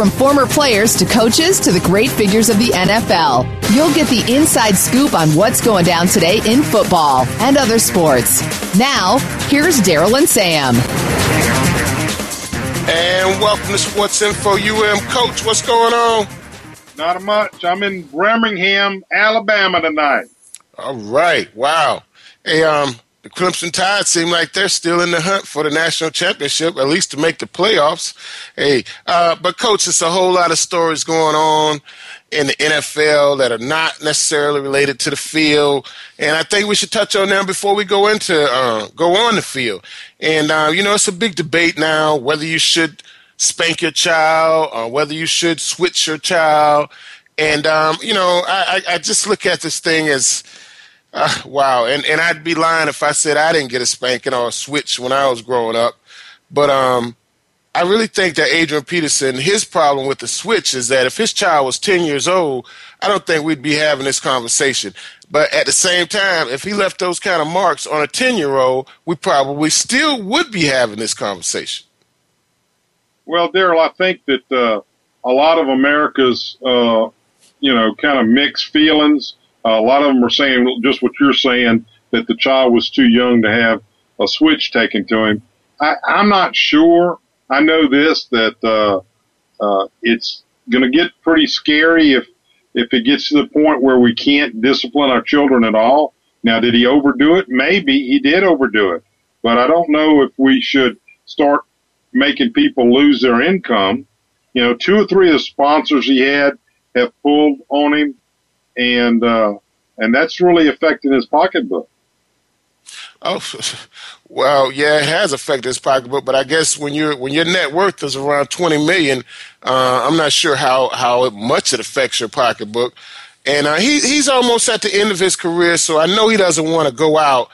From former players to coaches to the great figures of the NFL, you'll get the inside scoop on what's going down today in football and other sports. Now, here's Daryl and Sam. And welcome to Sports Info UM. Coach, what's going on? Not much. I'm in Birmingham, Alabama tonight. All right. Wow. Hey, um, the Crimson Tide seem like they're still in the hunt for the national championship, at least to make the playoffs. Hey, uh, but coach, it's a whole lot of stories going on in the NFL that are not necessarily related to the field, and I think we should touch on them before we go into uh, go on the field. And uh, you know, it's a big debate now whether you should spank your child or whether you should switch your child. And, um, you know, I, I, just look at this thing as, uh, wow. And, and I'd be lying if I said I didn't get a spanking or a switch when I was growing up. But um, I really think that Adrian Peterson, his problem with the switch is that if his child was 10 years old, I don't think we'd be having this conversation. But at the same time, if he left those kind of marks on a 10 year old, we probably still would be having this conversation. Well, Daryl, I think that uh, a lot of America's, uh, you know, kind of mixed feelings. Uh, a lot of them are saying just what you're saying that the child was too young to have a switch taken to him. I, I'm not sure. I know this that uh, uh, it's going to get pretty scary if if it gets to the point where we can't discipline our children at all. Now, did he overdo it? Maybe he did overdo it, but I don't know if we should start making people lose their income. You know, two or three of the sponsors he had have pulled on him, and uh, and that's really affecting his pocketbook. Oh, well, yeah, it has affected his pocketbook, but I guess when your when your net worth is around twenty million, uh, I'm not sure how how much it affects your pocketbook. And uh, he he's almost at the end of his career, so I know he doesn't want to go out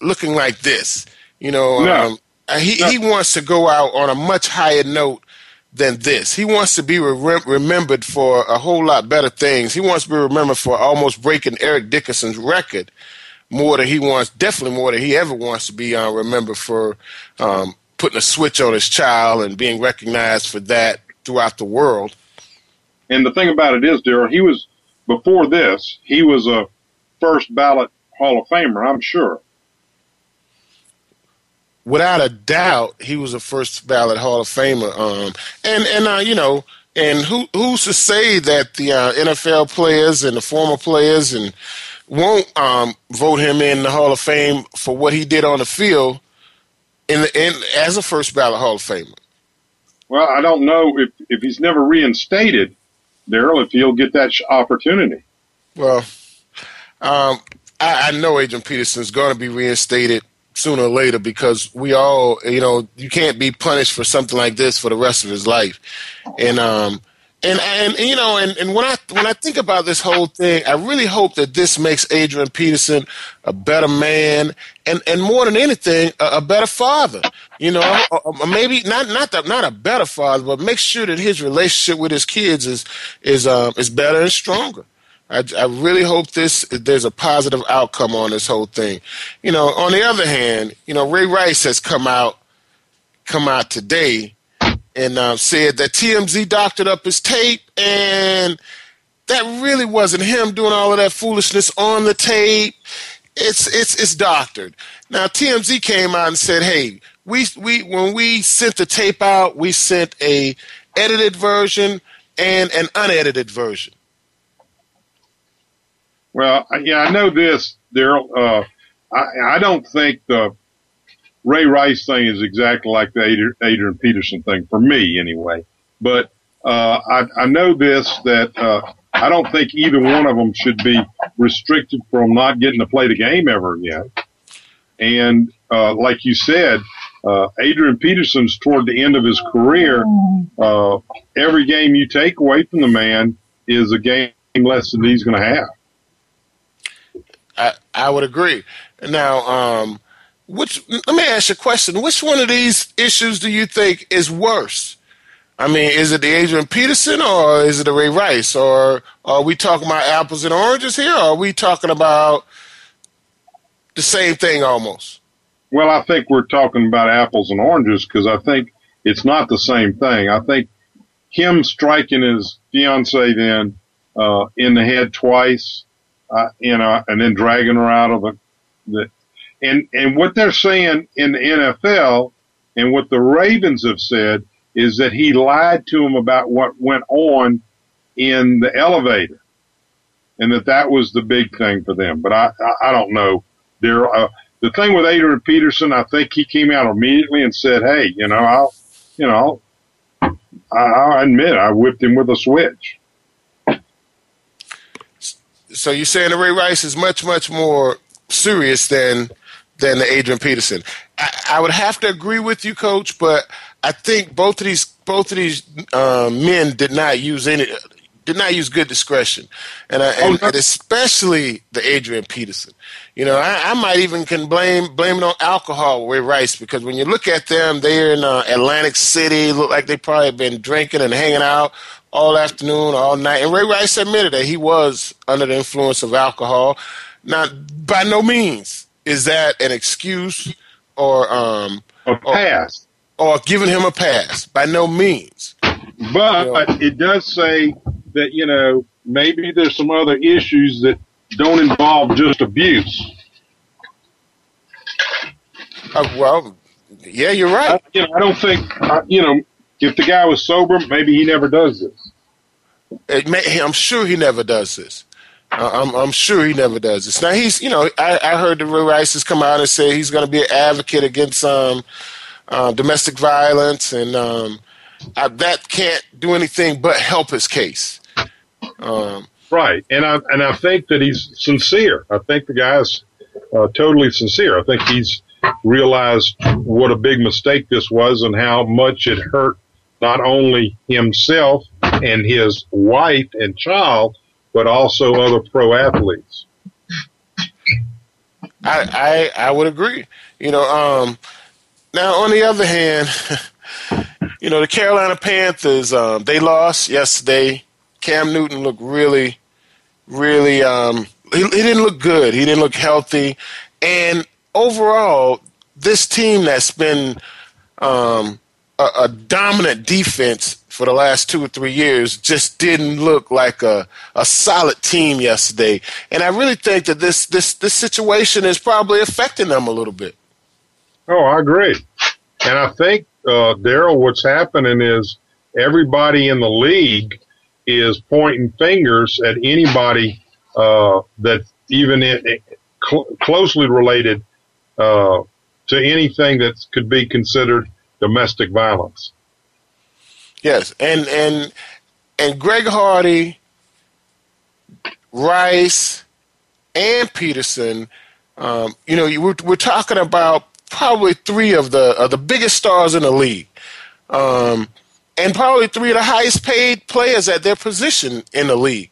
looking like this. You know, no. um, he he wants to go out on a much higher note than this. He wants to be re- remembered for a whole lot better things. He wants to be remembered for almost breaking Eric Dickerson's record more than he wants, definitely more than he ever wants to be uh, remembered for um, putting a switch on his child and being recognized for that throughout the world. And the thing about it is, Daryl, he was before this, he was a first ballot Hall of Famer, I'm sure without a doubt, he was a first ballot Hall of Famer. Um, and and uh, you know, and who who's to say that the uh, NFL players and the former players and won't um, vote him in the Hall of Fame for what he did on the field in, the, in as a first ballot Hall of Famer? Well, I don't know if if he's never reinstated, Daryl, if he'll get that opportunity. Well, um, I, I know Adrian Peterson's going to be reinstated sooner or later because we all, you know, you can't be punished for something like this for the rest of his life. And um and and you know, and, and when I when I think about this whole thing, I really hope that this makes Adrian Peterson a better man, and and more than anything, a, a better father. You know, maybe not not that not a better father, but make sure that his relationship with his kids is is um is better and stronger. I, I really hope this there's a positive outcome on this whole thing. You know, on the other hand, you know, Ray Rice has come out come out today and uh, said that TMZ doctored up his tape and that really wasn't him doing all of that foolishness on the tape. It's it's it's doctored. Now TMZ came out and said, "Hey, we we when we sent the tape out, we sent a edited version and an unedited version." Well, yeah, I know this, Daryl. Uh, I, I don't think the Ray Rice thing is exactly like the Adrian, Peterson thing for me, anyway. But uh, I, I know this that uh, I don't think either one of them should be restricted from not getting to play the game ever again. And uh, like you said, uh, Adrian Peterson's toward the end of his career. Uh, every game you take away from the man is a game less than he's going to have. I, I would agree. Now, um, which let me ask you a question. Which one of these issues do you think is worse? I mean, is it the Adrian Peterson or is it the Ray Rice? Or are we talking about apples and oranges here? Or are we talking about the same thing almost? Well, I think we're talking about apples and oranges because I think it's not the same thing. I think him striking his fiance then uh, in the head twice, uh, you know, and then dragging her out of the, the and and what they're saying in the NFL and what the Ravens have said is that he lied to him about what went on in the elevator, and that that was the big thing for them. But I I, I don't know. There, uh, the thing with Adrian Peterson, I think he came out immediately and said, "Hey, you know, I'll, you know, I, I'll admit I whipped him with a switch." So you're saying the Ray Rice is much much more serious than than the Adrian Peterson. I, I, would have to agree with you, Coach, but I think both of these both of these um, men did not use any did not use good discretion, and, I, and, and especially the Adrian Peterson. You know, I, I, might even can blame blame it on alcohol with Rice because when you look at them, they're in uh, Atlantic City, look like they probably been drinking and hanging out all afternoon, all night. And Ray Rice admitted that he was under the influence of alcohol. Now, by no means is that an excuse or um, a pass or, or, giving him a pass? By no means. But you know, it does say that you know maybe there's some other issues that don't involve just abuse. Uh, well, yeah, you're right. I, you know, I don't think uh, you know if the guy was sober, maybe he never does this. May, I'm sure he never does this. I'm, I'm sure he never does this. Now he's, you know, I, I heard the Rice has come out and say he's going to be an advocate against um, uh, domestic violence, and um, I, that can't do anything but help his case. Um, right, and I and I think that he's sincere. I think the guy's uh, totally sincere. I think he's realized what a big mistake this was and how much it hurt not only himself and his wife and child, but also other pro athletes. I, I I would agree. You know, um, now on the other hand, you know the Carolina Panthers um, they lost yesterday. Cam Newton looked really, really. Um, he, he didn't look good. He didn't look healthy, and overall, this team that's been um, a, a dominant defense for the last two or three years just didn't look like a, a solid team yesterday. And I really think that this, this, this situation is probably affecting them a little bit. Oh, I agree. And I think, uh, Daryl, what's happening is everybody in the league is pointing fingers at anybody uh, that even in, cl- closely related uh, to anything that could be considered domestic violence. Yes, and and and Greg Hardy, Rice, and Peterson. Um, you know, we're, we're talking about probably three of the of the biggest stars in the league, um, and probably three of the highest paid players at their position in the league.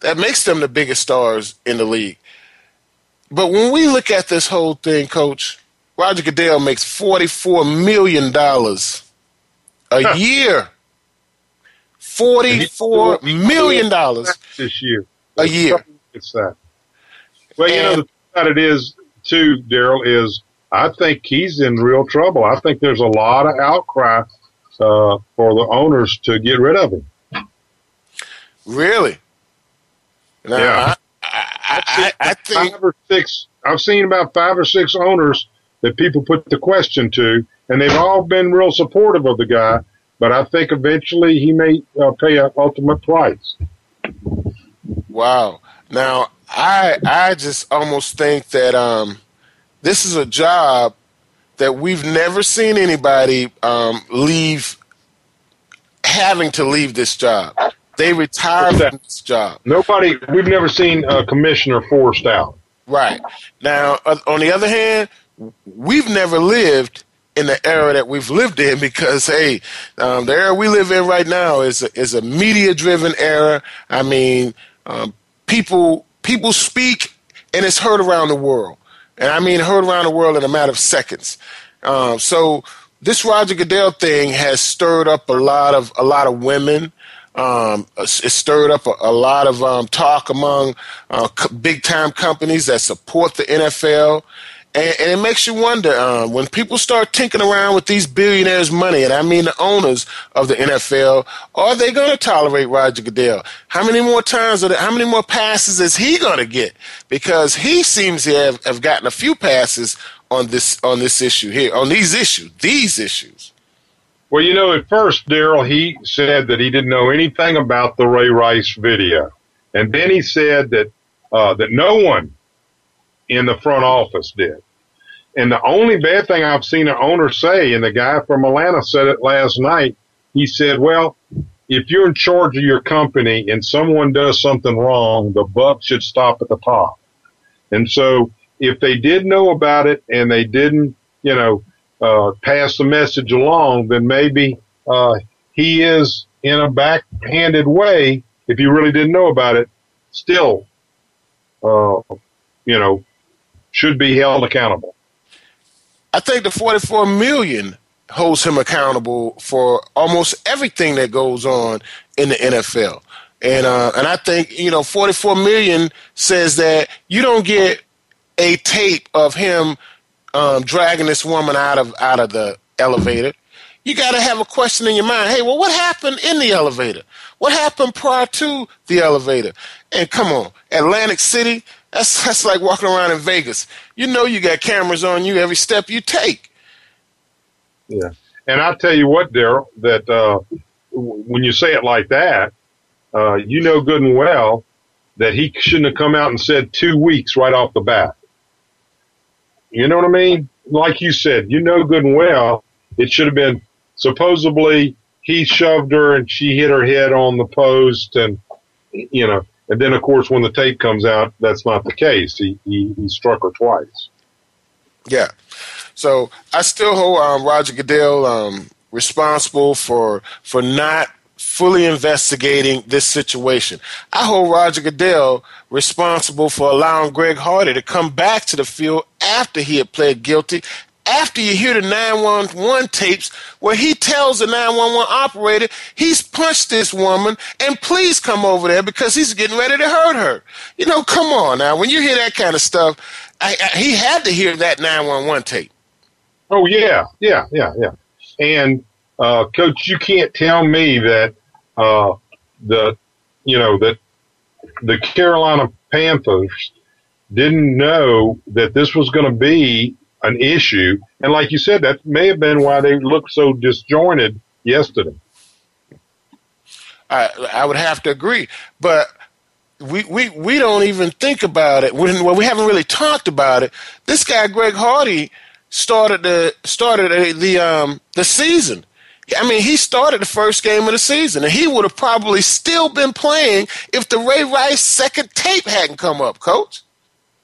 That makes them the biggest stars in the league. But when we look at this whole thing, Coach, Roger Goodell makes forty four million dollars a year forty-four million dollars this year. A year. It's that. Well, you know, the thing about it is, too, Daryl, is I think he's in real trouble. I think there's a lot of outcry uh, for the owners to get rid of him. Really? Now, yeah. I, I, I, I think five or six. I've seen about five or six owners that people put the question to, and they've all been real supportive of the guy but I think eventually he may uh, pay an ultimate price. Wow. Now, I I just almost think that um, this is a job that we've never seen anybody um, leave having to leave this job. They retire from this job. Nobody, we've never seen a commissioner forced out. Right. Now, on the other hand, we've never lived in the era that we've lived in because hey um, the era we live in right now is a, is a media driven era i mean um, people people speak and it's heard around the world. And I mean heard around the world in a matter of seconds. Um, so this Roger Goodell thing has stirred up a lot of a lot of women. Um, it stirred up a, a lot of um, talk among uh, big time companies that support the NFL. And, and it makes you wonder um, when people start tinkering around with these billionaires' money, and I mean the owners of the NFL, are they going to tolerate Roger Goodell? How many more times, are how many more passes is he going to get? Because he seems to have, have gotten a few passes on this on this issue here, on these issues, these issues. Well, you know, at first, Daryl, he said that he didn't know anything about the Ray Rice video, and then he said that uh, that no one in the front office did. And the only bad thing I've seen an owner say, and the guy from Atlanta said it last night, he said, well, if you're in charge of your company and someone does something wrong, the buck should stop at the top. And so if they did know about it and they didn't, you know, uh, pass the message along, then maybe, uh, he is in a backhanded way, if you really didn't know about it, still, uh, you know, should be held accountable. I think the 44 million holds him accountable for almost everything that goes on in the NFL. And uh, and I think you know 44 million says that you don't get a tape of him um, dragging this woman out of out of the elevator. You got to have a question in your mind. Hey, well, what happened in the elevator? What happened prior to the elevator? And come on, Atlantic City, that's that's like walking around in Vegas. You know you got cameras on you every step you take. Yeah, and I'll tell you what, Daryl, that uh, when you say it like that, uh, you know good and well that he shouldn't have come out and said two weeks right off the bat. You know what I mean? Like you said, you know good and well it should have been supposedly he shoved her and she hit her head on the post and you know and then, of course, when the tape comes out, that's not the case. He, he, he struck her twice. Yeah. So I still hold um, Roger Goodell um, responsible for for not fully investigating this situation. I hold Roger Goodell responsible for allowing Greg Hardy to come back to the field after he had pled guilty after you hear the 911 tapes where he tells the 911 operator he's punched this woman and please come over there because he's getting ready to hurt her. You know, come on now. When you hear that kind of stuff, I, I, he had to hear that 911 tape. Oh, yeah, yeah, yeah, yeah. And, uh, coach, you can't tell me that, uh, the, you know, that the Carolina Panthers didn't know that this was going to be an issue. And like you said, that may have been why they looked so disjointed yesterday. I I would have to agree, but we, we, we don't even think about it when well, we haven't really talked about it. This guy Greg Hardy started the started the, the um the season. I mean, he started the first game of the season, and he would have probably still been playing if the Ray Rice second tape hadn't come up, Coach.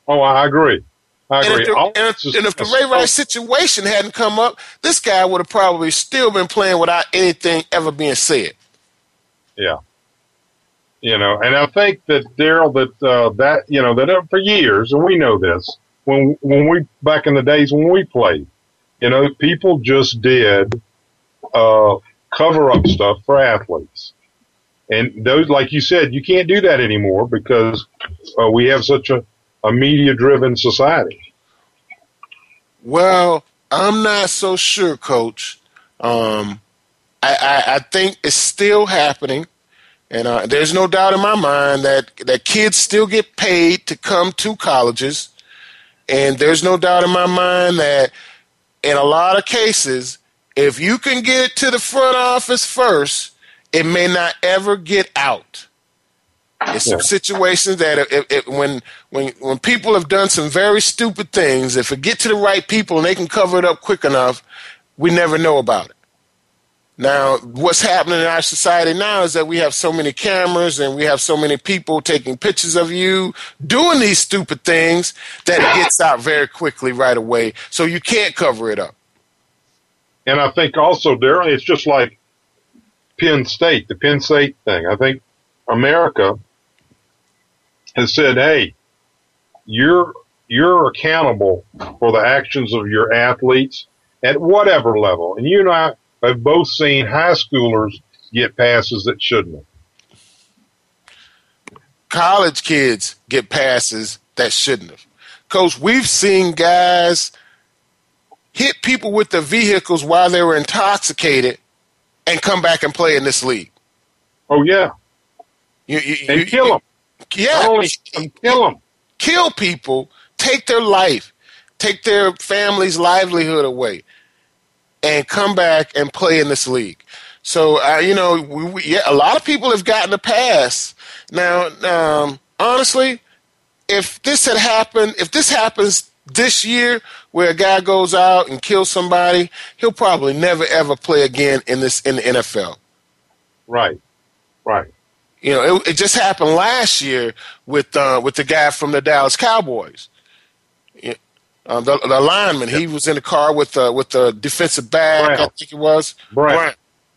Oh, I agree. And if, the, and, if, and if the Ray Rice situation hadn't come up, this guy would have probably still been playing without anything ever being said. Yeah. You know, and I think that Daryl, that uh, that you know that uh, for years, and we know this when when we back in the days when we played, you know, people just did uh, cover up stuff for athletes, and those, like you said, you can't do that anymore because uh, we have such a a media driven society? Well, I'm not so sure, Coach. Um, I, I, I, think it's still happening, and uh, there's no doubt in my mind that that kids still get paid to come to colleges, and there's no doubt in my mind that in a lot of cases, if you can get it to the front office first, it may not ever get out. It's some situations that it, it, when when when people have done some very stupid things, if it get to the right people and they can cover it up quick enough, we never know about it. Now, what's happening in our society now is that we have so many cameras and we have so many people taking pictures of you doing these stupid things that it gets out very quickly right away. So you can't cover it up. And I think also, Daryl, it's just like Penn State, the Penn State thing. I think America has said, hey, you're you're accountable for the actions of your athletes at whatever level. And you and I have both seen high schoolers get passes that shouldn't have. College kids get passes that shouldn't have. Coach, we've seen guys hit people with their vehicles while they were intoxicated and come back and play in this league. Oh yeah, you, you, and you, kill them. Yeah, only kill them, kill people, take their life, take their family's livelihood away, and come back and play in this league. So uh, you know, we, we, yeah, a lot of people have gotten a pass. Now, um, honestly, if this had happened, if this happens this year, where a guy goes out and kills somebody, he'll probably never ever play again in this in the NFL. Right, right. You know, it, it just happened last year with uh, with the guy from the Dallas Cowboys. Uh, the, the lineman, yep. he was in the car with uh, with the defensive back. Brown. I think it was Brown. Brown.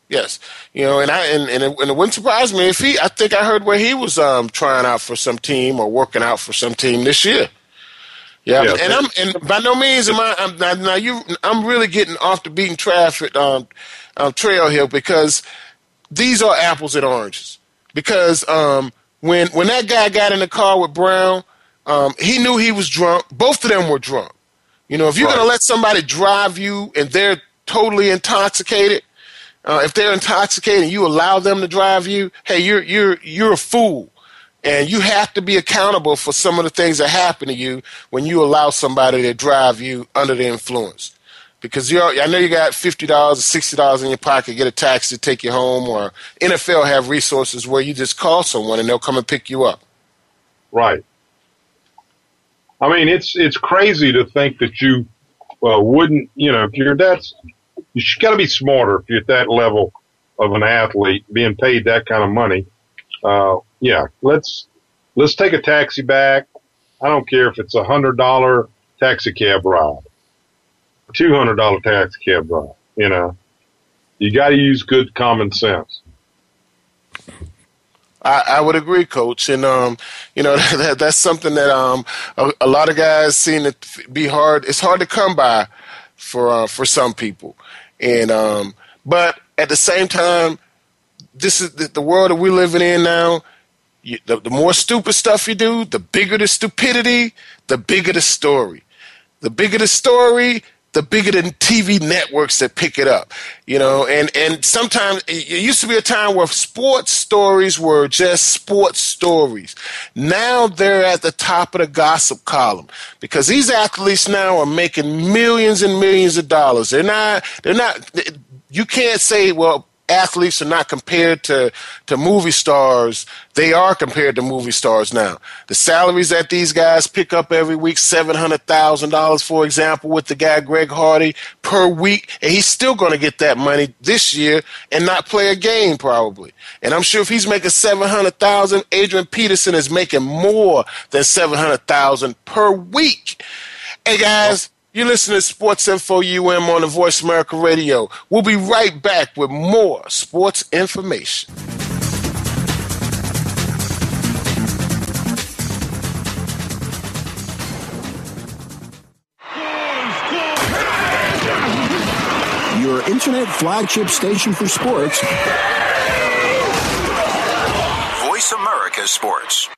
Yes, you know, and I and and it, and it wouldn't surprise me if he. I think I heard where he was um, trying out for some team or working out for some team this year. Yeah, yeah, and I'm and by no means am I. I'm now, now you. I'm really getting off the beaten traffic um, um, trail here because these are apples and oranges. Because um, when when that guy got in the car with Brown, um, he knew he was drunk. Both of them were drunk. You know, if you're right. going to let somebody drive you and they're totally intoxicated, uh, if they're intoxicated and you allow them to drive you, hey, you're you're you're a fool. And you have to be accountable for some of the things that happen to you when you allow somebody to drive you under the influence. Because you I know you got fifty dollars or sixty dollars in your pocket, get a taxi to take you home, or NFL have resources where you just call someone and they'll come and pick you up. Right. I mean, it's it's crazy to think that you uh, wouldn't, you know, if you're that, you got to be smarter if you're at that level of an athlete, being paid that kind of money. Uh, yeah, let's let's take a taxi back. I don't care if it's a hundred dollar taxi cab ride, two hundred dollar taxi cab ride. You know, you got to use good common sense. I, I, would agree, Coach, and um, you know that, that's something that um, a, a, lot of guys seem to be hard. It's hard to come by for uh, for some people, and um, but at the same time, this is the, the world that we're living in now you, the, the more stupid stuff you do, the bigger the stupidity, the bigger the story. The bigger the story, the bigger the TV networks that pick it up. You know, and, and sometimes it used to be a time where sports stories were just sports stories. Now they're at the top of the gossip column because these athletes now are making millions and millions of dollars. They're not, they're not, you can't say, well, athletes are not compared to, to movie stars. They are compared to movie stars now. The salaries that these guys pick up every week, $700,000, for example, with the guy Greg Hardy per week, and he's still going to get that money this year and not play a game probably. And I'm sure if he's making 700,000, Adrian Peterson is making more than 700,000 per week. Hey guys, you listen to Sports Info UM on the Voice America Radio. We'll be right back with more sports information. Your internet flagship station for sports. Voice America Sports.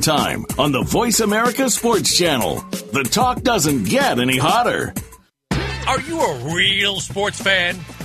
Time on the Voice America Sports Channel. The talk doesn't get any hotter. Are you a real sports fan?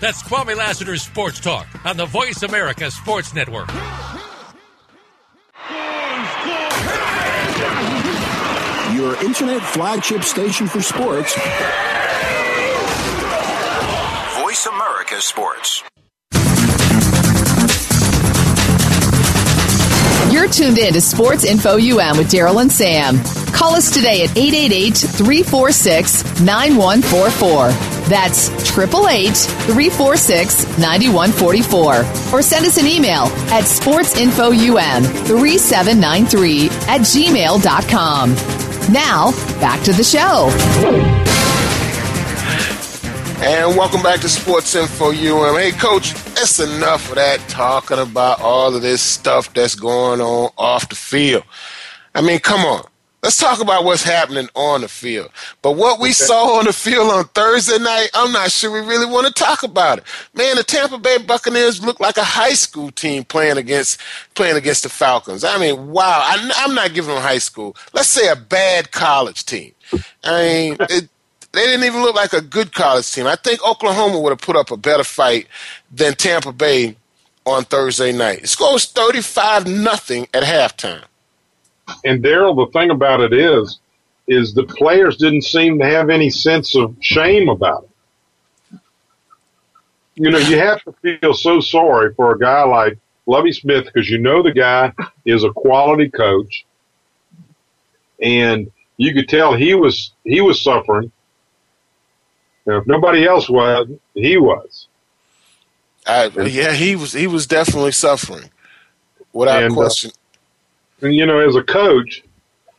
That's Kwame Lassiter's Sports Talk on the Voice America Sports Network. Your internet flagship station for sports. Voice America Sports. You're tuned in to Sports Info UM with Daryl and Sam. Call us today at 888-346-9144. That's 888-346-9144. Or send us an email at sportsinfoum3793 at gmail.com. Now, back to the show. And welcome back to Sports Info UM. Hey, Coach, that's enough of that talking about all of this stuff that's going on off the field. I mean, come on. Let's talk about what's happening on the field. But what we okay. saw on the field on Thursday night, I'm not sure we really want to talk about it. Man, the Tampa Bay Buccaneers look like a high school team playing against playing against the Falcons. I mean, wow. I, am not giving them high school. Let's say a bad college team. I mean, it, they didn't even look like a good college team. I think Oklahoma would have put up a better fight than Tampa Bay on Thursday night. It scores 35 nothing at halftime. And Daryl, the thing about it is, is the players didn't seem to have any sense of shame about it. You know, you have to feel so sorry for a guy like Lovie Smith because you know the guy is a quality coach, and you could tell he was he was suffering if nobody else was, he was. I, yeah, he was. He was definitely suffering, without and, uh, question. Uh, and you know, as a coach,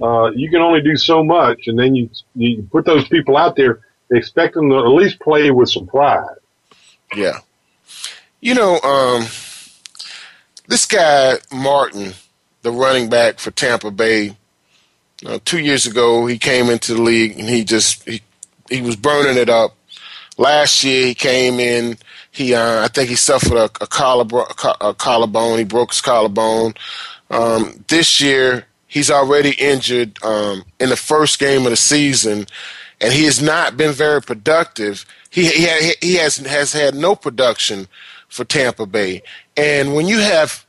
uh, you can only do so much, and then you you put those people out there, expect them to at least play with some pride. Yeah, you know, um, this guy Martin, the running back for Tampa Bay, uh, two years ago, he came into the league and he just he, he was burning it up. Last year he came in. He uh, I think he suffered a, a, collarbone, a collarbone. He broke his collarbone. Um, this year he's already injured um, in the first game of the season, and he has not been very productive. He he, he has has had no production for Tampa Bay, and when you have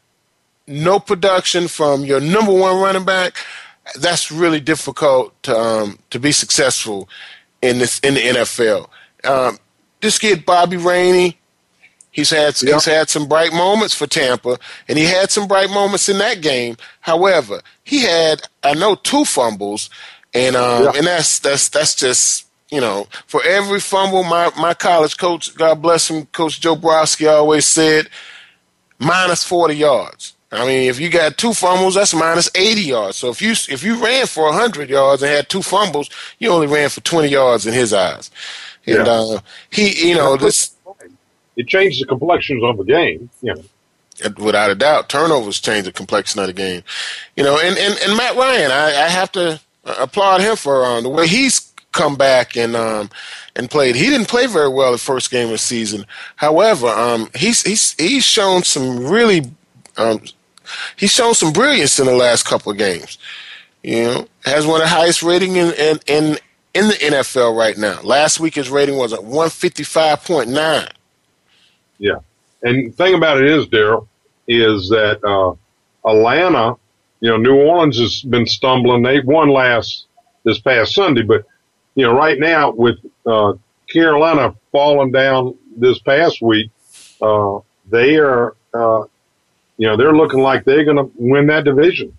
no production from your number one running back, that's really difficult to um, to be successful in this in the NFL. Um, this kid Bobby Rainey, he's had yep. he's had some bright moments for Tampa, and he had some bright moments in that game. However, he had I know two fumbles, and um, and that's that's that's just you know for every fumble, my my college coach, God bless him, Coach Joe Browski always said minus forty yards. I mean, if you got two fumbles, that's minus 80 yards. So if you if you ran for 100 yards and had two fumbles, you only ran for 20 yards in his eyes. And yeah. uh, he, you know, this it changed the complexions of the game. You know. Without a doubt, turnovers change the complexion of the game. You know, and, and, and Matt Ryan, I, I have to applaud him for um, the way he's come back and um, and played. He didn't play very well the first game of the season. However, um, he's he's he's shown some really um, he's shown some brilliance in the last couple of games. You know, has one of the highest rating in in, in in the NFL right now. Last week his rating was at 155.9. Yeah. And the thing about it is, Daryl, is that uh, Atlanta, you know, New Orleans has been stumbling. They won last this past Sunday, but you know, right now with uh, Carolina falling down this past week, uh, they are, uh, you know, they're looking like they're going to win that division.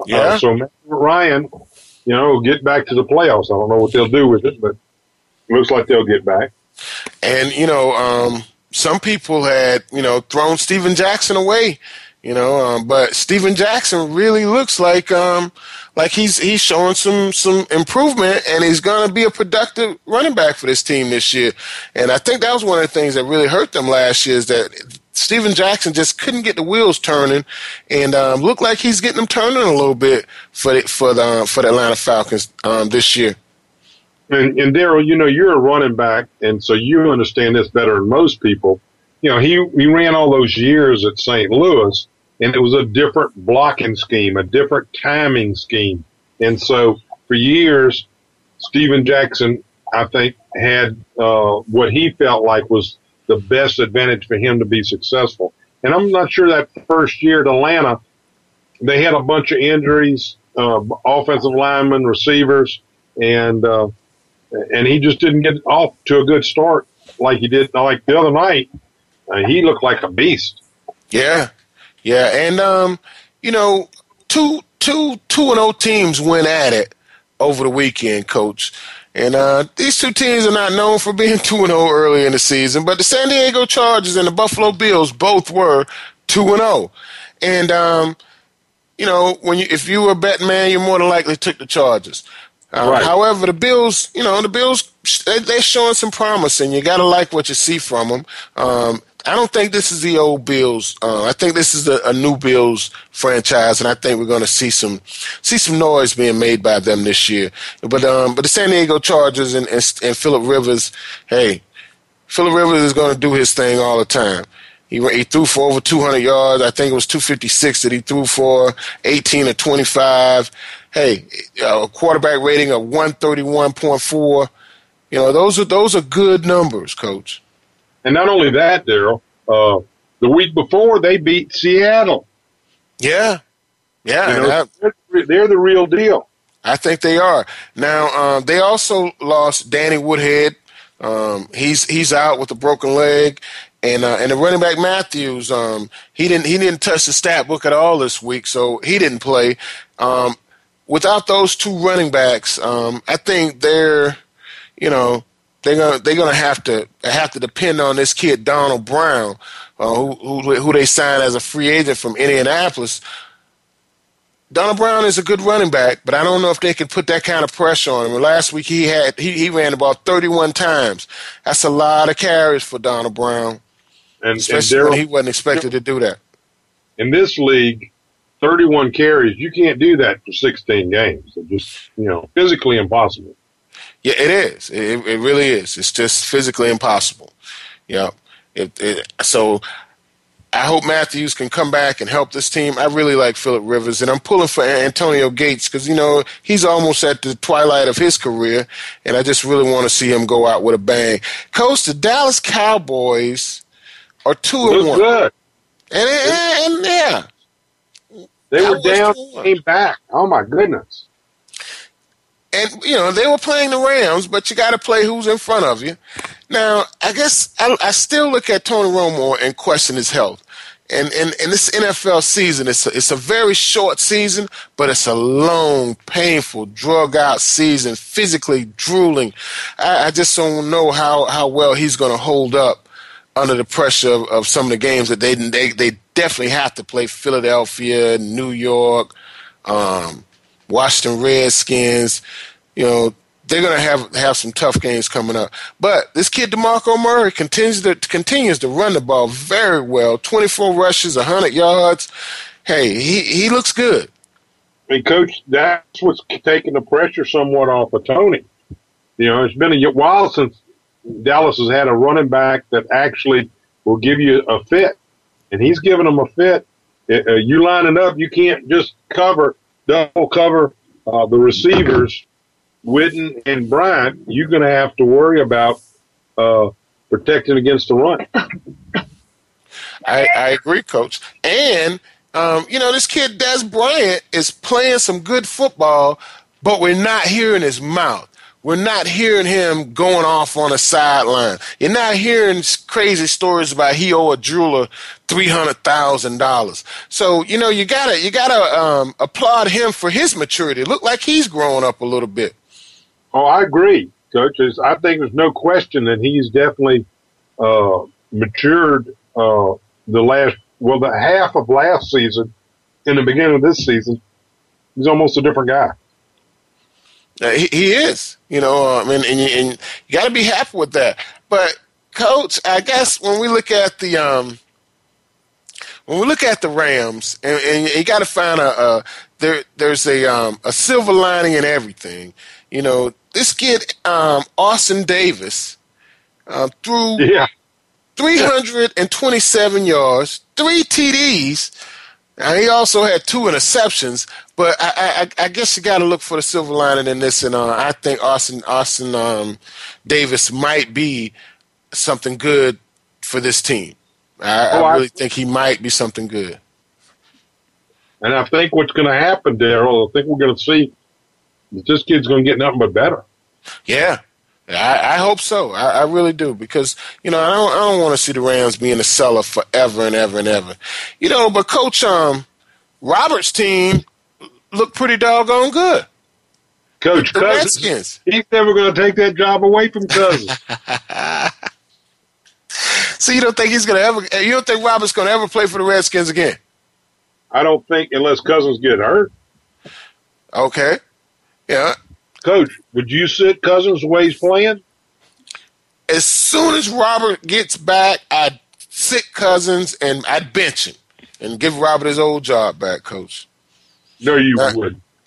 Uh, yeah. so Ryan you know, get back to the playoffs. I don't know what they'll do with it, but it looks like they'll get back. And you know, um, some people had you know thrown Steven Jackson away. You know, um, but Steven Jackson really looks like um, like he's he's showing some some improvement, and he's going to be a productive running back for this team this year. And I think that was one of the things that really hurt them last year is that Steven Jackson just couldn't get the wheels turning, and um, looked like he's getting them turning a little bit for the, for the for the Atlanta Falcons um, this year. And, and Daryl, you know, you're a running back, and so you understand this better than most people. You know, he he ran all those years at St. Louis, and it was a different blocking scheme, a different timing scheme, and so for years, Steven Jackson, I think, had uh, what he felt like was the best advantage for him to be successful. And I'm not sure that first year at Atlanta, they had a bunch of injuries, uh, offensive linemen, receivers, and uh, and he just didn't get off to a good start like he did like the other night. Uh, he looked like a beast. Yeah, yeah, and um, you know, two two two and O teams went at it over the weekend, Coach. And uh, these two teams are not known for being 2 0 early in the season, but the San Diego Chargers and the Buffalo Bills both were 2 0. And, um, you know, when you, if you were a betting man, you're more than likely took the Chargers. Uh, right. However, the Bills, you know, the Bills, they, they're showing some promise, and you got to like what you see from them. Um, I don't think this is the old Bills. Uh, I think this is a, a, new Bills franchise, and I think we're going to see some see some noise being made by them this year. But um, but the San Diego Chargers and, and, and Philip Rivers, hey, Philip Rivers is going to do his thing all the time. He, he threw for over 200 yards. I think it was 256 that he threw for, 18 or 25. Hey, a quarterback rating of 131.4. You know, those are those are good numbers, coach. And not only that, Daryl, uh, the week before they beat Seattle. Yeah, yeah, you know, they're, they're, the real deal. I think they are. Now um, they also lost Danny Woodhead. Um, he's he's out with a broken leg, and uh, and the running back Mathews. Um, he didn't he didn't touch the stat book at all this week, so he didn't play. Um, without those two running backs, um, I think they're you know they're gonna they're gonna have to have to depend on this kid Donald Brown, uh, who, who who they signed as a free agent from Indianapolis. Donald Brown is a good running back, but I don't know if they can put that kind of pressure on him. Last week he had he, he ran about 31 times. That's a lot of carries for Donald Brown, and, especially and Daryl, when he wasn't expected to do that. In this league, 31 carries, you can't do that for 16 games. It's just you know physically impossible. Yeah, it is. It, it really is. It's just physically impossible. Yeah. It, it, so I hope Mathews can come back and help this team. I really like Philip Rivers, and I'm pulling for Antonio Gates because you know he's almost at the twilight of his career, and I just really want to see him go out with a bang. Coach, the Dallas Cowboys are two and one. Good. And, and, and yeah, they were down, came back. Oh my goodness! and you know they were playing the Rams, but you got to play who's in front of you. Now, I guess I, I, still look at Tony Romo and question his health. And in and this NFL season, it's a, it's a very short season, but it's a long, painful, drug out season, physically drooling. I, I just don't know how, how well he's going to hold up under the pressure of, of some of the games that they they they definitely have to play Philadelphia, New York. Um, Washington Redskins. You know, they're going to have have some tough games coming up. But this kid Demarco Murray continues to continues to run the ball very well. Twenty four rushes, hundred yards. Hey, he he looks good. And coach, that's what's taking the pressure somewhat off of Tony. You know, it's been a while since Dallas has had a running back that actually will give you a fit, and he's giving them a fit. Uh, you line it up, you can't just cover double cover uh, the receivers, Witten and Bryant, you're going to have to worry about uh, protecting against the run. I, I agree, Coach. And, um, you know, this kid, Dez Bryant, is playing some good football, but we're not hearing his mouth. We're not hearing him going off on a sideline. You're not hearing crazy stories about he owe a jeweler three hundred thousand dollars. So you know you gotta you gotta um, applaud him for his maturity. Look like he's growing up a little bit. Oh, I agree, Coach. I think there's no question that he's definitely uh, matured uh, the last well the half of last season. In the beginning of this season, he's almost a different guy. Uh, he, he, is, you know, I mean, and you, and you got to be happy with that. But, coach, I guess when we look at the um, when we look at the Rams, and, and you got to find a, a there. There's a um, a silver lining in everything. You know, this kid um, Austin Davis uh, threw Yeah. 327 yards, three TDs. And he also had two interceptions, but I, I, I guess you got to look for the silver lining in this. And uh, I think Austin Austin um, Davis might be something good for this team. I, Oh, I I- really think he might be something good. And I think what's going to happen, Daryl, I think we're going to see that this kid's going to get nothing but better. Yeah, I, I hope so. I, I really do because you know I don't I don't want to see the Rams being a cellar forever and ever and ever. You know, but Coach um Roberts' team looked pretty doggone good. Coach Cousins, Redskins. he's never going to take that job away from Cousins. So you don't think he's gonna ever? You don't think Roberts gonna ever play for the Redskins again? I don't think unless Cousins get hurt. Okay, yeah. Coach, would you sit Cousins the way he's playing? As soon as Robert gets back, I'd sit Cousins and I'd bench him and give Robert his old job back, Coach. No, you Uh, wouldn't.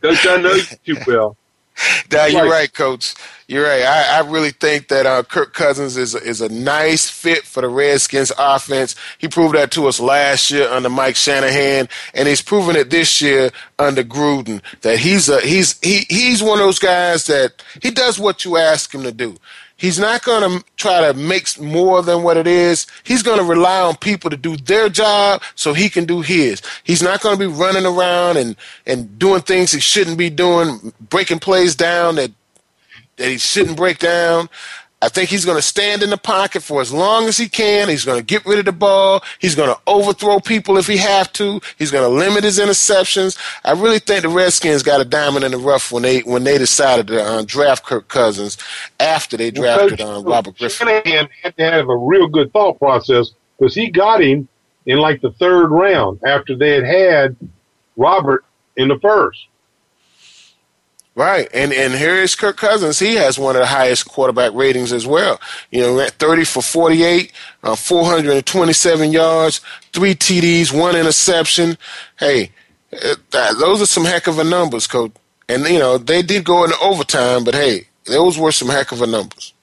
Coach, I know you too well. Nah, you're Right. right, Coach. You're right. I, I really think that uh, Kirk Cousins is a, is a nice fit for the Redskins offense. He proved that to us last year under Mike Shanahan, and he's proven it this year under Gruden. That he's a he's he he's one of those guys that he does what you ask him to do. He's not going to try to make more than what it is. He's going to rely on people to do their job so he can do his. He's not going to be running around and, and doing things he shouldn't be doing, breaking plays down that, that he shouldn't break down. I think he's going to stand in the pocket for as long as he can. He's going to get rid of the ball. He's going to overthrow people if he have to. He's going to limit his interceptions. I really think the Redskins got a diamond in the rough when they when they decided to uh, draft Kirk Cousins after they drafted Coach, um, Robert Griffin. Shanahan had to have a real good thought process because he got him in like the third round after they had had Robert in the first. Right, and and here is Kirk Cousins. He has one of the highest quarterback ratings as well. You know, at thirty for forty-eight, uh, four hundred and twenty-seven yards, three TDs, one interception. Hey, uh, those are some heck of a numbers, coach. And you know they did go into overtime, but hey, those were some heck of a numbers.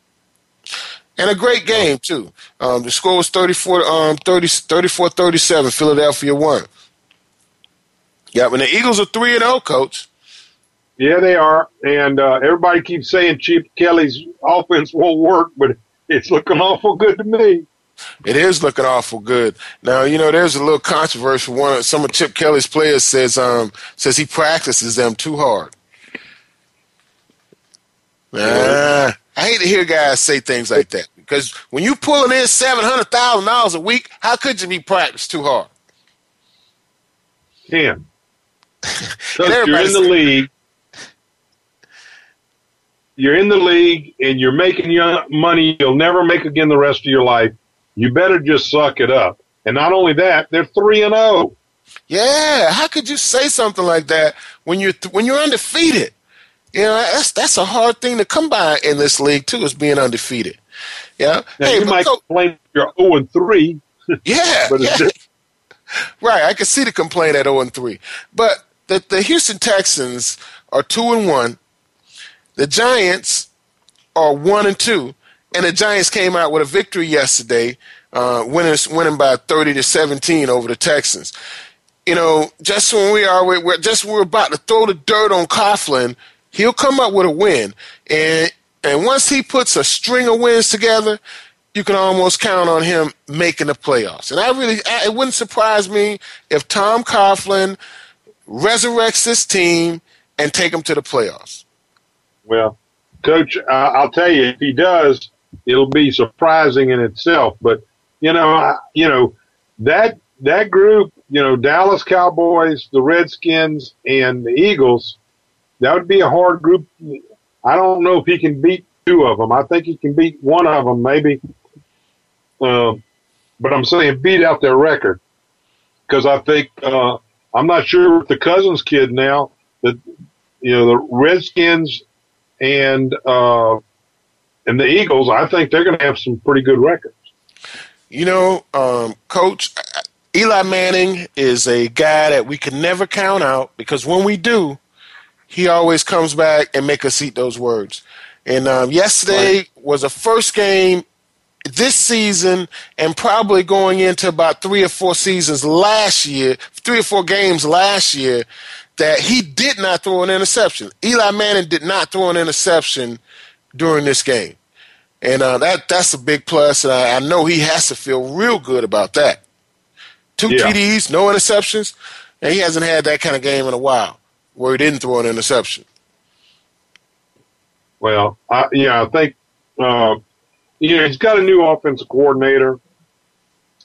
And a great game too. Um, the score was 34, um, 30, 34-37. Philadelphia won. Yeah, and the Eagles are three and zero, coach. Yeah, they are. And uh, everybody keeps saying Chip Kelly's offense won't work, but it's looking awful good to me. It is looking awful good. Now, you know, there's a little controversy. One of some of Chip Kelly's players says um says he practices them too hard. Nah, I hate to hear guys say things like that because when you're pulling in seven hundred thousand dollars a week, how could you be practiced too hard? And Coach, you're in the league. You're in the league and you're making your money you'll never make again the rest of your life. You better just suck it up. And not only that, they're three and oh. zero. Yeah, how could you say something like that when you're when you're undefeated? You know, that's that's a hard thing to come by in this league too, is being undefeated. Yeah. Now hey, you might complain you're zero and three, Yeah, but it's yeah. just, right. I can see the complaint at zero and three, but the the Houston Texans are two and one. The Giants are one and two, and the Giants came out with a victory yesterday, uh, winning winning by thirty to seventeen over the Texans. You know, just when we are we're, just we're about to throw the dirt on Coughlin, he'll come up with a win, and and once he puts a string of wins together, you can almost count on him making the playoffs. And I really, I, it wouldn't surprise me if Tom Coughlin resurrects this team and take them to the playoffs. Well, coach, uh, I'll tell you, if he does, it'll be surprising in itself. But you know, I, you know that that group, you know, Dallas Cowboys, the Redskins, and the Eagles, that would be a hard group. I don't know if he can beat two of them. I think he can beat one of them, maybe. Um, but I'm saying beat out their record because I think uh, I'm not sure with the Cousins kid now that you know the Redskins and uh, and the Eagles. I think they're going to have some pretty good records. You know, um, Coach, Eli Manning is a guy that we can never count out because when we do, he always comes back and make us eat those words. And um, yesterday right. was a first game this season and probably going into about three or four seasons last year, three or four games last year, that he did not throw an interception. Eli Manning did not throw an interception during this game. And uh, that that's a big plus. and I, I, know he has to feel real good about that. Two yeah. TDs, no interceptions, and he hasn't had that kind of game in a while where he didn't throw an interception. Well, I, yeah, I think uh, you know he's got a new offensive coordinator,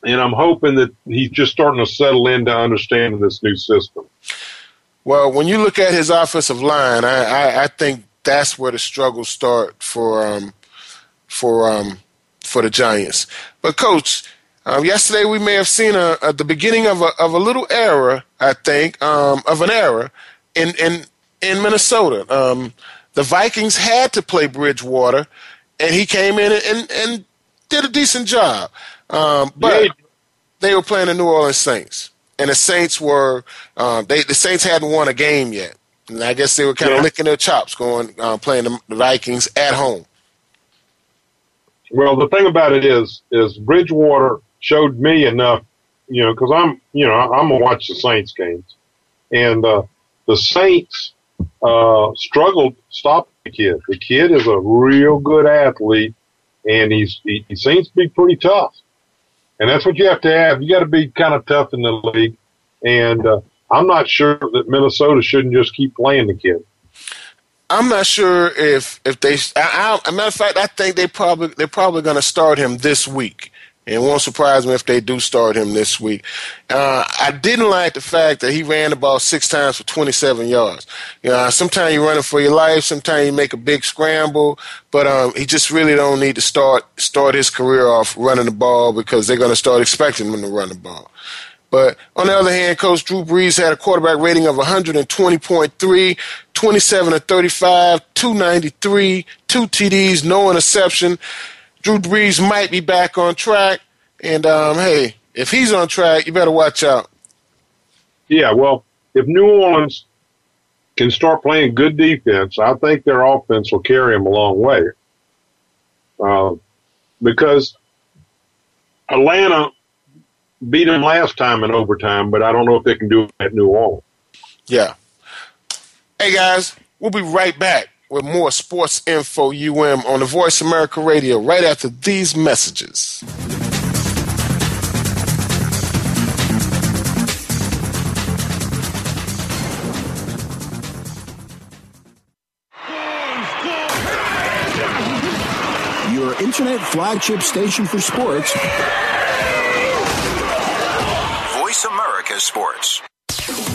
and I'm hoping that he's just starting to settle in to understanding this new system. Well, when you look at his offensive line, I, I, I think that's where the struggles start for um, for um, for the Giants. But coach, um, yesterday we may have seen a, a, the beginning of a of a little era, I think, um, of an era in in in Minnesota. Um, the Vikings had to play Bridgewater, and he came in and and did a decent job. Um, but yeah. they were playing the New Orleans Saints, and the Saints were um, they the Saints hadn't won a game yet, and I guess they were kind of yeah. licking their chops going uh, playing the, the Vikings at home. Well, the thing about it is, is Bridgewater showed me enough, you know, because I'm, you know, I'm gonna watch the Saints games, and uh, the Saints uh, struggled to stop the kid. The kid is a real good athlete, and he's he, he seems to be pretty tough, and that's what you have to have. You got to be kind of tough in the league, and uh, I'm not sure that Minnesota shouldn't just keep playing the kid. I'm not sure if if they. I, I, a matter of fact, I think they probably they're probably going to start him this week. It won't surprise me if they do start him this week. Uh, I didn't like the fact that he ran the ball six times for 27 yards. You know, sometimes you're running for your life, sometimes you make a big scramble, but um, he just really don't need to start start his career off running the ball because they're going to start expecting him to run the ball. But on the other hand, Coach Drew Brees had a quarterback rating of 120.3, 27 to 35, 293, two TDs, no interception. Drew Brees might be back on track. And um, hey, if he's on track, you better watch out. Yeah, well, if New Orleans can start playing good defense, I think their offense will carry them a long way. Uh, because Atlanta beat them last time in overtime, but I don't know if they can do it at New Orleans. Yeah. Hey guys, we'll be right back with more sports info UM on the Voice America Radio right after these messages. Your internet flagship station for sports. Voice America Sports.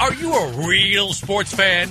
Are you a real sports fan?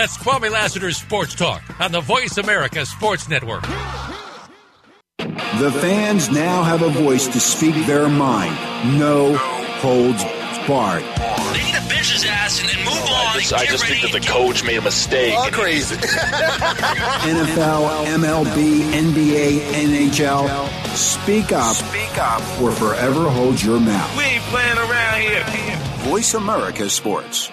That's Kwame Lassiter's Sports Talk on the Voice America Sports Network. The fans now have a voice to speak their mind. No holds barred. They need to bench his ass and then move on. I just, I just think that the coach made a mistake. All crazy. NFL, MLB, NBA, NHL. Speak up. Speak up. Or forever hold your mouth. We ain't playing around here. Voice America Sports.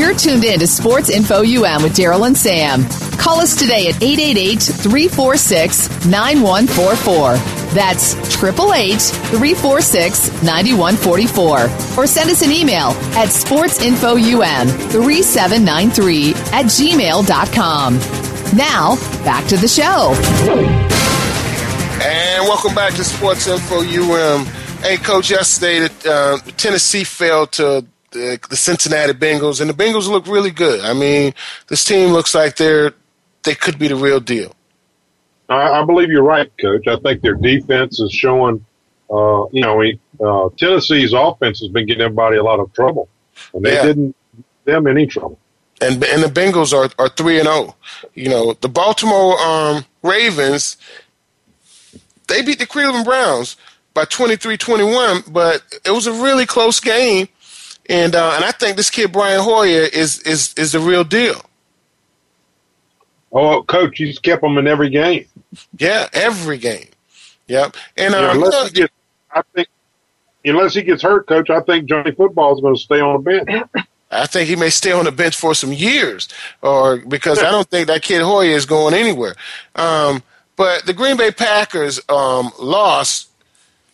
You're tuned in to Sports Info UM with Daryl and Sam. Call us today at 888 346 9144. That's 888 346 9144. Or send us an email at sportsinfoum3793 at gmail.com. Now, back to the show. And welcome back to Sports Info UM. Hey, Coach, yesterday uh, Tennessee fell to the, the, Cincinnati Bengals, and the Bengals look really good. I mean, this team looks like they're they could be the real deal. I, I believe you're right, Coach. I think their defense is showing. Uh, you know, uh, Tennessee's offense has been getting everybody a lot of trouble, and they yeah. didn't them any trouble. And and the Bengals are are three and zero. Oh. You know, the Baltimore um, Ravens they beat the Cleveland Browns by 23-21, but it was a really close game. And uh, and I think this kid Brian Hoyer is is is the real deal. Oh, coach, he's kept him in every game. Yeah, every game. Yep. And um, unless he gets, I think, unless he gets hurt, coach, I think Johnny Football is going to stay on the bench. I think he may stay on the bench for some years, or because I don't think that kid Hoyer is going anywhere. Um, but the Green Bay Packers um, lost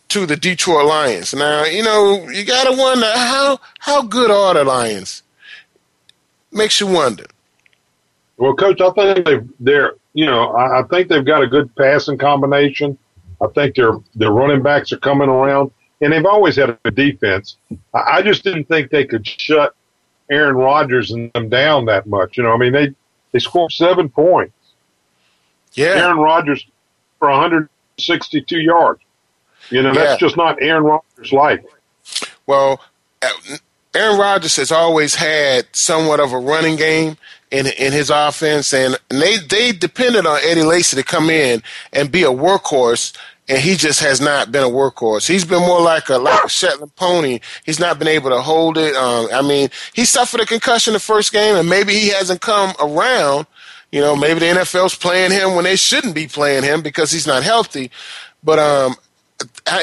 to the Detroit Lions. Now, you know, you got to wonder how how good are the Lions? Makes you wonder. Well, coach, I think they they're you know I, I think they've got a good passing combination. I think their their running backs are coming around, and they've always had a defense. I, I just didn't think they could shut Aaron Rodgers and them down that much. You know, I mean they they scored seven points. Yeah, Aaron Rodgers for 162 yards. You know, that's just not Aaron Rodgers' life. Well, uh, Aaron Rodgers has always had somewhat of a running game in in his offense, and they they depended on Eddie Lacy to come in and be a workhorse. And he just has not been a workhorse. He's been more like a like a Shetland pony. He's not been able to hold it. Um, I mean, he suffered a concussion the first game, and maybe he hasn't come around. You know, maybe the NFL's playing him when they shouldn't be playing him because he's not healthy. But um,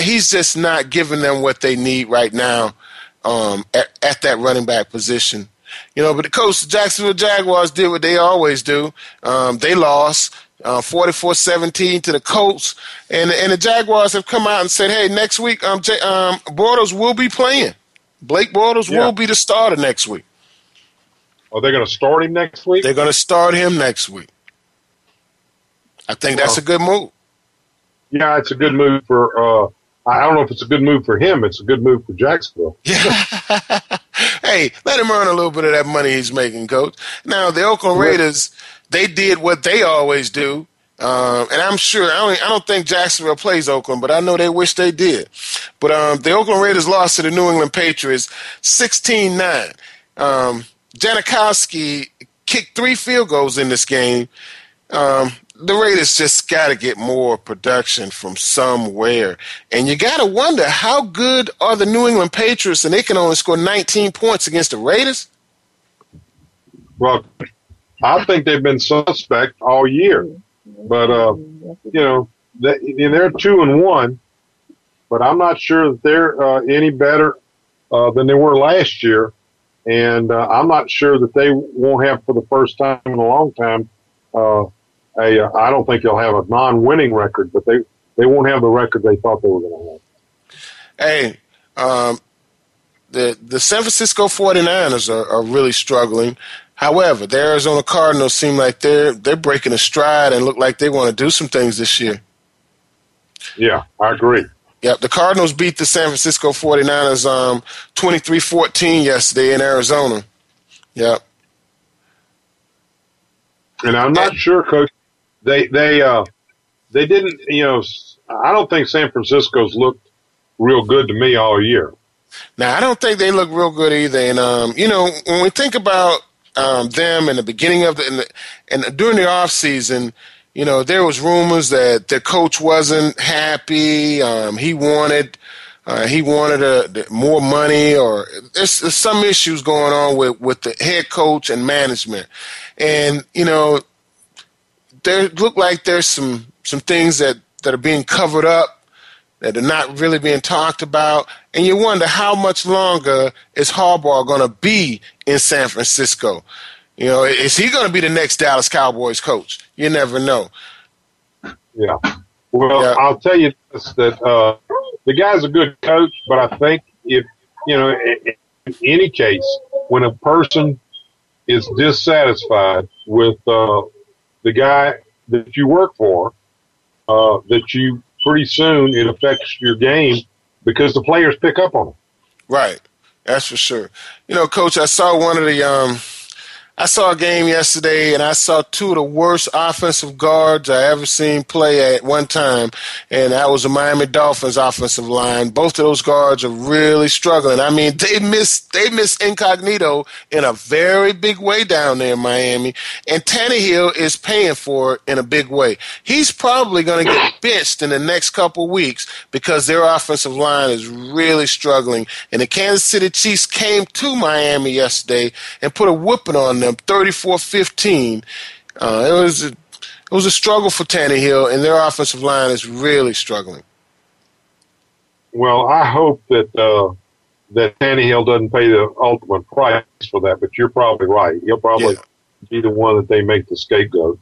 he's just not giving them what they need right now um, at, at, that running back position. You know, but the coach, the Jacksonville Jaguars did what they always do. Um, they lost uh, 44-17 to the Colts, and and the Jaguars have come out and said, "Hey, next week, um, J- um Bortles will be playing. Blake Bortles yeah. will be the starter next week." Are they going to start him next week? They're going to start him next week. I think well, that's a good move. Yeah, it's a good move for. Uh, I don't know if it's a good move for him. It's a good move for Jacksonville. Yeah. hey, let him earn a little bit of that money he's making, coach. Now the Oakland Raiders, they did what they always do. Um, and I'm sure I don't, I don't think Jacksonville plays Oakland, but I know they wish they did. But um, the Oakland Raiders lost to the New England Patriots 16-9. Um, Janikowski kicked three field goals in this game. Um, the Raiders just got to get more production from somewhere. And you got to wonder how good are the New England Patriots and they can only score 19 points against the Raiders? Well, I think they've been suspect all year. But, uh, you know, they, they're two and one, but I'm not sure that they're uh, any better uh, than they were last year. And uh, I'm not sure that they won't have, for the first time in a long time, uh, a, uh, I don't think they'll have a non-winning record, but they they won't have the record they thought they were going to have. Hey, um, the the San Francisco 49ers are, are really struggling. However, the Arizona Cardinals seem like they're they're breaking a stride and look like they want to do some things this year. Yeah, I agree. Yep, the Cardinals beat the San Francisco 49ers um 23-14 yesterday in Arizona. Yep. And I'm not sure, Coach, they they uh they didn't you know I don't think San Francisco's looked real good to me all year. Now I don't think they look real good either. And um, you know when we think about um, them in the beginning of the and, the, and during the off season, you know there was rumors that the coach wasn't happy. Um, he wanted. Uh, he wanted a, more money, or there's, there's some issues going on with, with the head coach and management. And you know, there look like there's some some things that that are being covered up that are not really being talked about, and you wonder how much longer is Harbaugh going to be in San Francisco. You know, is he going to be the next Dallas Cowboys coach? You never know. Yeah. Well, Yeah. I'll tell you this: that uh, the guy's a good coach, but I think if you know, in, in any case, when a person is dissatisfied with uh, the guy that you work for, uh, that you pretty soon it affects your game because the players pick up on it. Right. That's for sure. You know, coach, I saw one of the um I saw a game yesterday and I saw two of the worst offensive guards I ever seen play at one time, and that was the Miami Dolphins offensive line. Both of those guards are really struggling. I mean, they missed they missed incognito in a very big way down there in Miami, and Tannehill is paying for it in a big way. He's probably going to get benched in the next couple weeks because their offensive line is really struggling. And the Kansas City Chiefs came to Miami yesterday and put a whooping on them, 34-15. Uh, it was a, it was a struggle for Tannehill, and their offensive line is really struggling. Well, I hope that uh, that Tannehill doesn't pay the ultimate price for that, but you're probably right. He'll probably be the one that they make the scapegoat.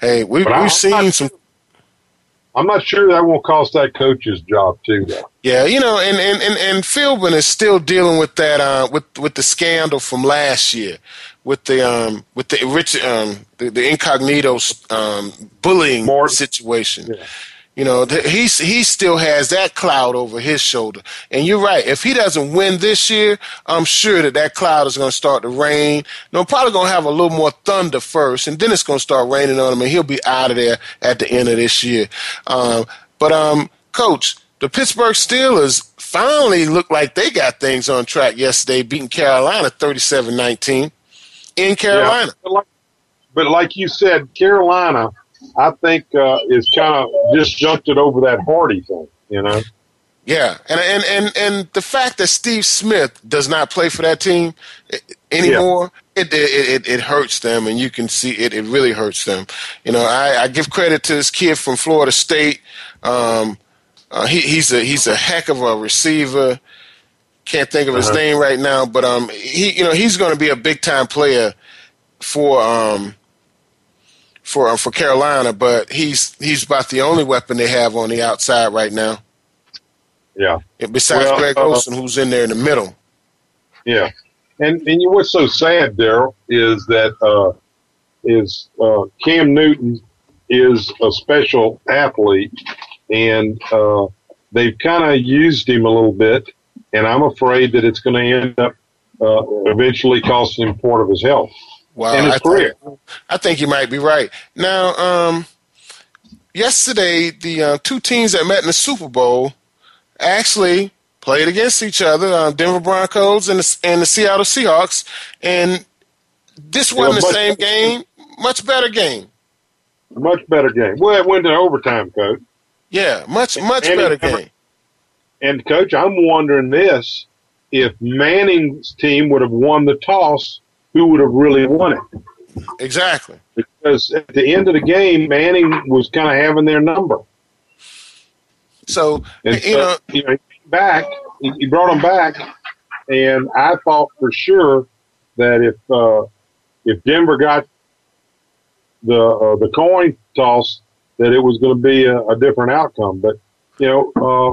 Hey, we, I'm we've seen some. I'm not sure that won't cost that coach's job too. Though. Yeah, you know, and and and, and Philbin is still dealing with that uh, with with the scandal from last year, with the um with the rich um the, the incognito um bullying situation. You know, th- he's he still has that cloud over his shoulder. And you're right. If he doesn't win this year, I'm sure that that cloud is going to start to rain. No, probably going to have a little more thunder first, and then it's going to start raining on him, and he'll be out of there at the end of this year. Um, but um, coach, the Pittsburgh Steelers finally looked like they got things on track yesterday, beating Carolina 37-19 in Carolina. Yeah, but, like, but like you said, Carolina, I think uh, is kind of disjuncted over that Hardy thing. You know. Yeah, and and and and the fact that Steve Smith does not play for that team i- anymore, it, it it it hurts them, and you can see it. It really hurts them. You know, I, I give credit to this kid from Florida State. Um, uh, he he's a he's a heck of a receiver. Can't think of his Uh-huh. name right now, but um, he you know he's going to be a big time player for um for uh, for Carolina. But he's he's about the only weapon they have on the outside right now. Yeah. And besides Well, Greg uh, Olsen, who's in there in the middle. Yeah, and and you, what's so sad, Daryl, is that uh, is uh, Cam Newton is a special athlete, and uh, they've kind of used him a little bit, and I'm afraid that it's going to end up uh, eventually costing him part of his health Wow, and his I career. Think, I think you might be right. Now, um, yesterday, the uh, two teams that met in the Super Bowl actually played against each other, uh, Denver Broncos and the, and the Seattle Seahawks, and this wasn't the same game, much better game. Much better game. Well, it went to overtime, coach. Yeah, much much And better game. And coach, I'm wondering this: if Manning's team would have won the toss, who would have really won it? Exactly. Because at the end of the game, Manning was kind of having their number. So And you so, know, you know, he came back, he, he brought him back, and I thought for sure that if uh, if Denver got the uh, the coin toss, that it was going to be a, a different outcome. But you know, uh,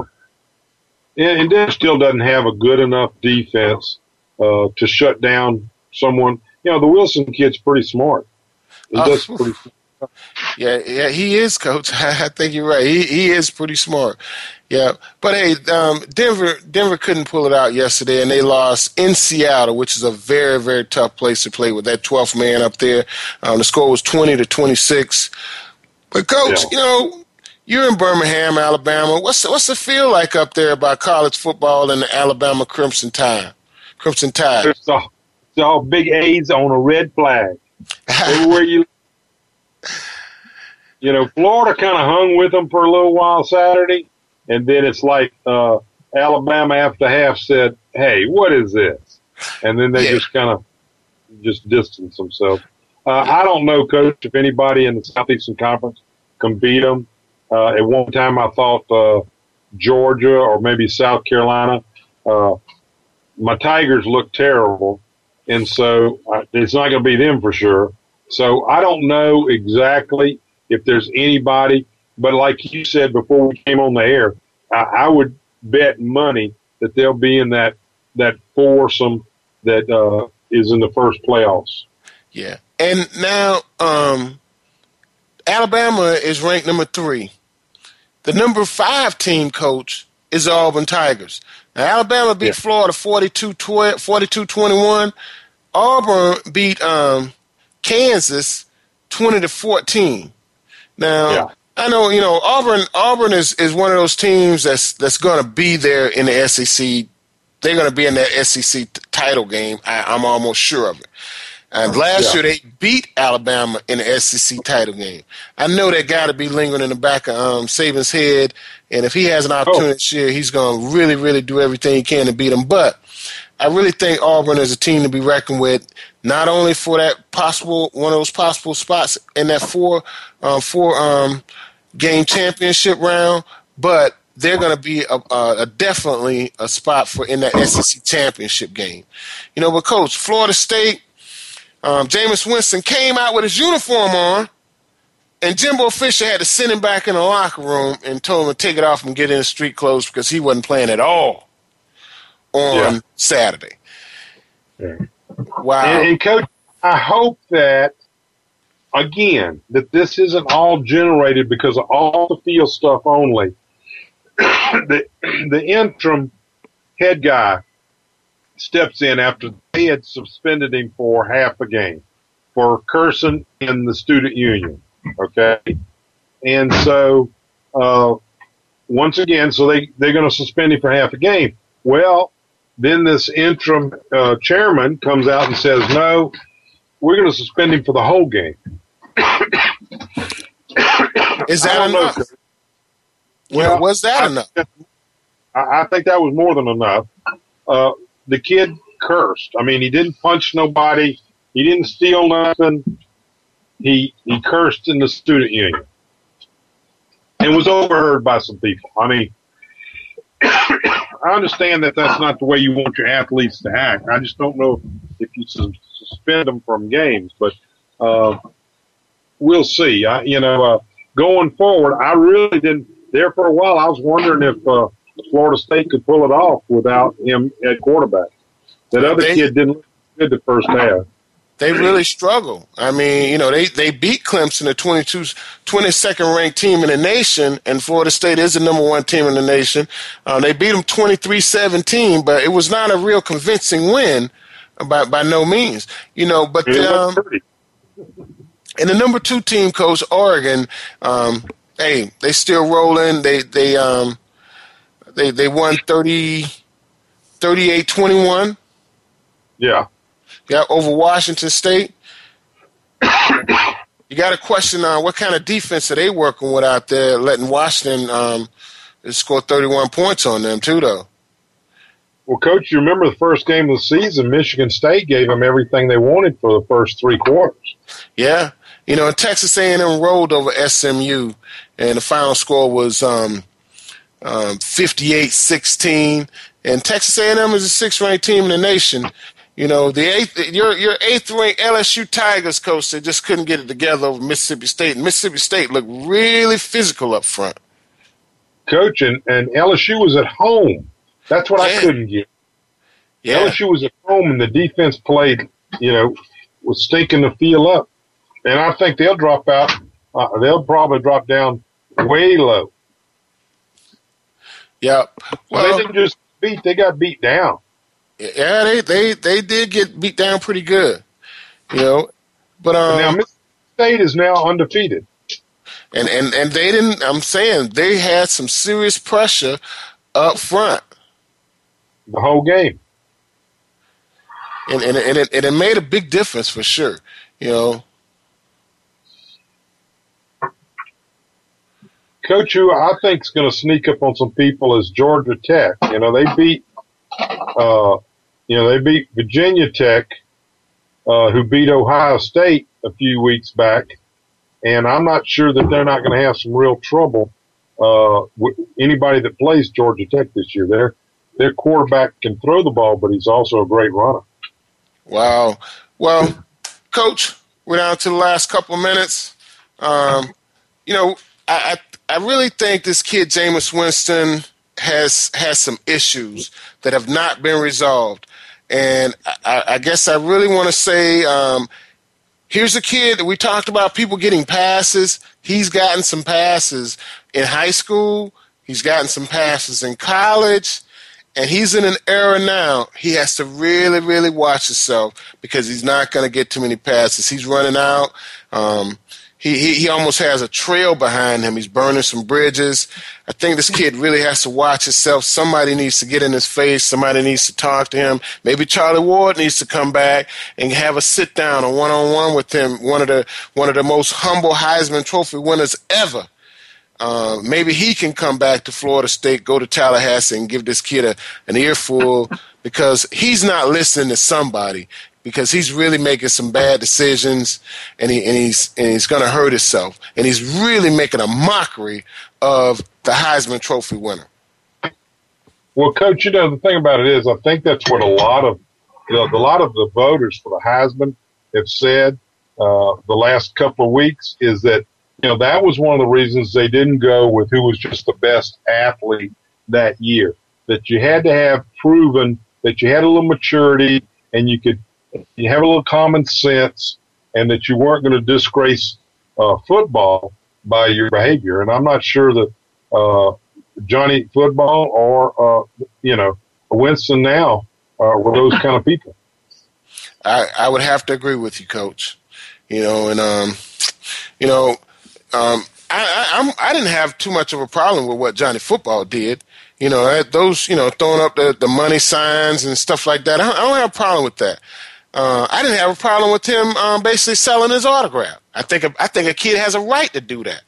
and, and Denver still doesn't have a good enough defense uh, to shut down someone. You know, the Wilson kid's pretty smart. He does pretty. Yeah, yeah, he is, coach. I think you're right. He he is pretty smart. Yeah, but hey, um, Denver Denver couldn't pull it out yesterday, and they lost in Seattle, which is a very very tough place to play with that 12th man up there. Um, the score was 20 to 26. But coach, Yeah. you know, you're in Birmingham, Alabama. What's what's it feel like up there about college football and the Alabama Crimson Tide? Crimson Tide. It's all, it's all big A's on a red flag. Everywhere you, you know, Florida kind of hung with them for a little while Saturday, and then it's like uh, Alabama after half said, "Hey, what is this?" And then they Yeah. just kind of just distanced themselves. Uh, I don't know, Coach, if anybody in the Southeastern Conference can beat them. Uh, at one time, I thought uh, Georgia or maybe South Carolina. Uh, my Tigers look terrible. And so uh, it's not going to be them for sure. So I don't know exactly if there's anybody, but like you said before we came on the air, I, I would bet money that they'll be in that that foursome that uh, is in the first playoffs. Yeah, and now um, Alabama is ranked number three. The number five team coach is the Auburn Tigers. Now, Alabama beat yeah. Florida 42 21. Auburn beat um, Kansas 20 to 14. Now, yeah. I know, you know, Auburn Auburn is, is one of those teams that's that's going to be there in the SEC. They're going to be in that SEC title game. I, am almost sure of it. And last yeah. year they beat Alabama in the SEC title game. I know that got to be lingering in the back of um, Saban's head, and if he has an opportunity oh. this year, he's going to really, really do everything he can to beat them. But I really think Auburn is a team to be reckoned with, not only for that possible one of those possible spots in that four um, four um, game championship round, but they're going to be a, a, a, definitely a spot for in that SEC championship game. You know, but coach, Florida State um, Jameis Winston came out with his uniform on, and Jimbo Fisher had to send him back in the locker room and told him to take it off and get in his street clothes because he wasn't playing at all on yeah. Saturday. Yeah. Wow. And, and, coach, I hope that again that this isn't all generated because of all the field stuff only. the the interim head guy steps in after they had suspended him for half a game for cursing in the student union. Okay. And so, uh, once again, so they, they're going to suspend him for half a game. Well, then this interim uh, chairman comes out and says, no, we're going to suspend him for the whole game. Is that enough? Know, well, was that I, enough? I, think that was more than enough. Uh, the kid cursed. I mean, he didn't punch nobody. He didn't steal nothing. He he cursed in the student union and was overheard by some people. I mean, I understand that that's not the way you want your athletes to act. I just don't know if you suspend them from games, but uh, we'll see. I, you know, uh, going forward, I really didn't. There for a while, I was wondering if uh, Florida State could pull it off without him at quarterback. That other kid didn't look good the first half. They really struggle. I mean, you know, they, they beat Clemson, the 22, 22nd ranked team in the nation, and Florida State is the number one team in the nation. Uh, they beat them 23 17, but it was not a real convincing win by, by no means. You know, but. Um, and the number two team, coach Oregon, um, hey, they still rolling. They they um, they they won 30, 38-21. Yeah. Yeah, over Washington State. you got a question on what kind of defense are they working with out there, letting Washington um, score 31 points on them, too, though? Well, Coach, you remember the first game of the season, Michigan State gave them everything they wanted for the first three quarters. Yeah. You know, Texas A&M rolled over SMU, and the final score was um, um, 58-16. And Texas A&M is the sixth-ranked team in the nation. You know, the eighth, your your eighth-ranked LSU Tigers coach they just couldn't get it together over Mississippi State. And Mississippi State looked really physical up front. Coach, and, and LSU was at home. That's what I couldn't get. Yeah. LSU was at home, and the defense played, you know, was staking the field up. And I think they'll drop out. Uh, they'll probably drop down way low. Yep. Well, they didn't just beat; they got beat down. Yeah, they they they did get beat down pretty good, you know. But um, now Mississippi State is now undefeated, and and and they didn't. I'm saying they had some serious pressure up front the whole game, and and and it, and it made a big difference for sure, you know. coach who I think is going to sneak up on some people is Georgia Tech. You know, they beat, uh, you know, they beat Virginia Tech, uh, who beat Ohio State a few weeks back. And I'm not sure that they're not going to have some real trouble, uh, with anybody that plays Georgia Tech this year. Their, their quarterback can throw the ball, but he's also a great runner. Wow. Well, Coach, we're down to the last couple of minutes. Um, you know, I, I, I really think this kid Jameis Winston has has some issues that have not been resolved, and I, I guess I really want to say. Um, here's a kid that we talked about people getting passes. He's gotten some passes in high school. He's gotten some passes in college. And he's in an era now, he has to really, really watch himself because he's not going to get too many passes. He's running out. Um, he, he, he almost has a trail behind him. He's burning some bridges. I think this kid really has to watch himself. Somebody needs to get in his face. Somebody needs to talk to him. Maybe Charlie Ward needs to come back and have a sit down, a one on one with him. One of the one of the most humble Heisman Trophy winners ever. Uh, maybe he can come back to Florida State, go to Tallahassee, and give this kid a, an earful because he's not listening to somebody because he's really making some bad decisions and, he, and he's and he's going to hurt himself and he's really making a mockery of the Heisman Trophy winner. Well, coach, you know the thing about it is, I think that's what a lot of you know, a lot of the voters for the Heisman have said uh, the last couple of weeks is that you know, that was one of the reasons they didn't go with who was just the best athlete that year. That you had to have proven that you had a little maturity and you could you have a little common sense and that you weren't going to disgrace uh, football by your behavior. And I'm not sure that uh, Johnny Football or uh, you know Winston now uh, were those kind of people. I, I would have to agree with you, Coach. You know, and um, you know, um, I, I, I didn't have too much of a problem with what Johnny Football did. You know, those, you know, throwing up the, the money signs and stuff like that. I don't have a problem with that. Uh, I didn't have a problem with him um, basically selling his autograph. I think a, I think a kid has a right to do that.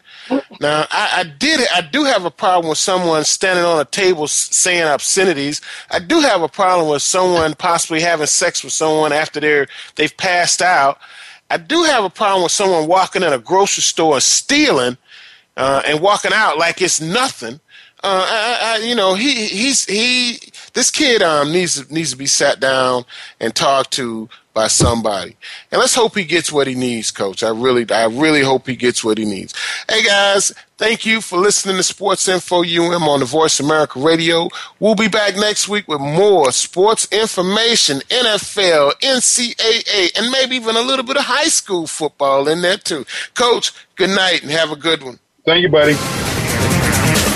Now, I, I did I do have a problem with someone standing on a table saying obscenities. I do have a problem with someone possibly having sex with someone after they're they've passed out. I do have a problem with someone walking in a grocery store stealing uh, and walking out like it's nothing. Uh, I, I, you know, he he's he. This kid um, needs needs to be sat down and talked to by somebody. And let's hope he gets what he needs, coach. I really, I really hope he gets what he needs. Hey guys, thank you for listening to Sports Info UM on the Voice America Radio. We'll be back next week with more sports information, NFL, NCAA, and maybe even a little bit of high school football in there too. Coach, good night and have a good one. Thank you, buddy.